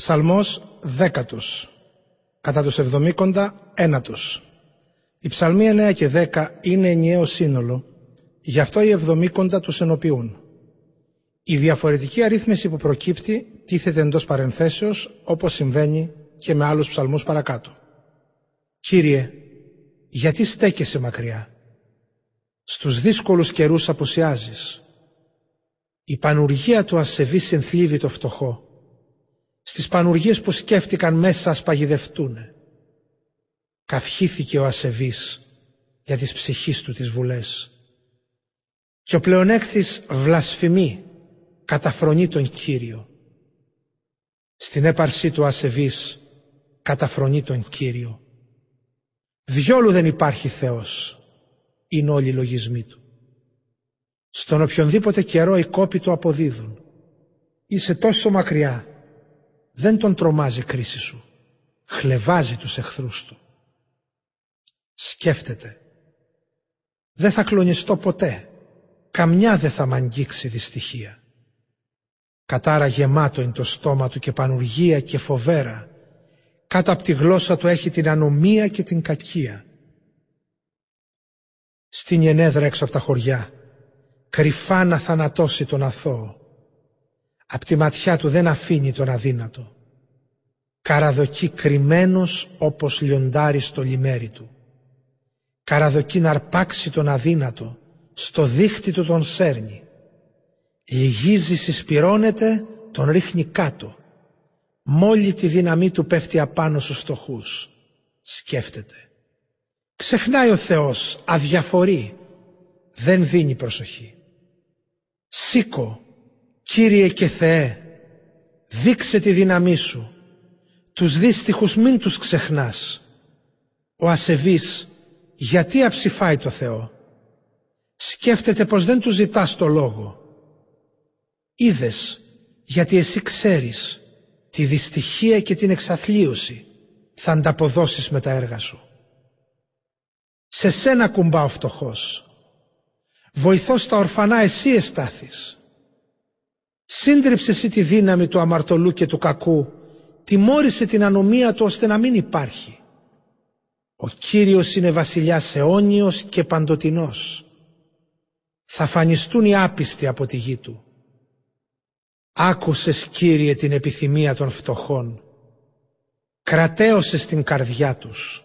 Ψαλμός δέκατος. Κατά τους εβδομήκοντα ένατος. Οι ψαλμοί 9 και 10 είναι ενιαίο σύνολο, γι' αυτό οι εβδομήκοντα τους ενοποιούν. Η διαφορετική αρρύθμιση που προκύπτει τίθεται εντός παρενθέσεως, όπως συμβαίνει και με άλλους ψαλμούς παρακάτω. Κύριε, γιατί στέκεσαι μακριά; Στους δύσκολους καιρούς αποσιάζεις. Η πανουργία του ασεβής ενθλίβει το φτωχό στις πανουργίες που σκέφτηκαν μέσα ας παγιδευτούνε. Καυχήθηκε ο ασεβής για τις ψυχής του τις βουλές. Και ο πλεονέκτης βλασφημεί, καταφρονεί τον Κύριο. Στην έπαρσή του ασεβής καταφρονεί τον Κύριο. Διόλου δεν υπάρχει Θεός, είναι όλοι οι λογισμοί του. Στον οποιονδήποτε καιρό οι κόποι του αποδίδουν. Είσαι τόσο μακριά δεν τον τρομάζει κρίση σου. Χλεβάζει τους εχθρούς του. Σκέφτεται. Δεν θα κλονιστώ ποτέ. Καμιά δεν θα μ' αγγίξει δυστυχία. Κατάρα γεμάτο είναι το στόμα του και πανουργία και φοβέρα. Κάτω από τη γλώσσα του έχει την ανομία και την κακία. Στην ενέδρα έξω από τα χωριά, κρυφά να θανατώσει τον αθώο. Απ' τη ματιά του δεν αφήνει τον αδύνατο. Καραδοκεί κρυμμένος όπως λιοντάρι στο λιμέρι του. Καραδοκεί να αρπάξει τον αδύνατο, στο δίχτυ του τον σέρνει. Λυγίζει, συσπυρώνεται, τον ρίχνει κάτω. Μόλι τη δύναμή του πέφτει απάνω στους φτωχούς. Σκέφτεται. Ξεχνάει ο Θεός, αδιαφορεί. Δεν δίνει προσοχή. Σήκω, Κύριε και Θεέ, δείξε τη δύναμή Σου. Τους δύστιχους μην τους ξεχνάς. Ο ασεβής γιατί αψηφάει το Θεό; Σκέφτεται πως δεν του ζητάς το λόγο. Είδες γιατί εσύ ξέρεις τη δυστυχία και την εξαθλίωση θα ανταποδώσεις με τα έργα σου. Σε σένα κουμπά ο φτωχός. Βοηθός τα ορφανά εσύ εστάθης. Σύντριψε εσύ τη δύναμη του αμαρτωλού και του κακού, τιμώρησε την ανομία του ώστε να μην υπάρχει. Ο Κύριος είναι βασιλιάς αιώνιος και παντοτινός. Θα φανιστούν οι άπιστοι από τη γη του. Άκουσες Κύριε την επιθυμία των φτωχών. Κρατέωσες την καρδιά τους.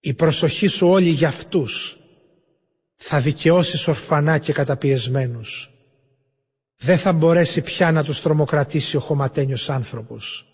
Η προσοχή σου όλη για αυτούς. Θα δικαιώσεις ορφανά και καταπιεσμένους δεν θα μπορέσει πια να τους τρομοκρατήσει ο χωματένιος άνθρωπος.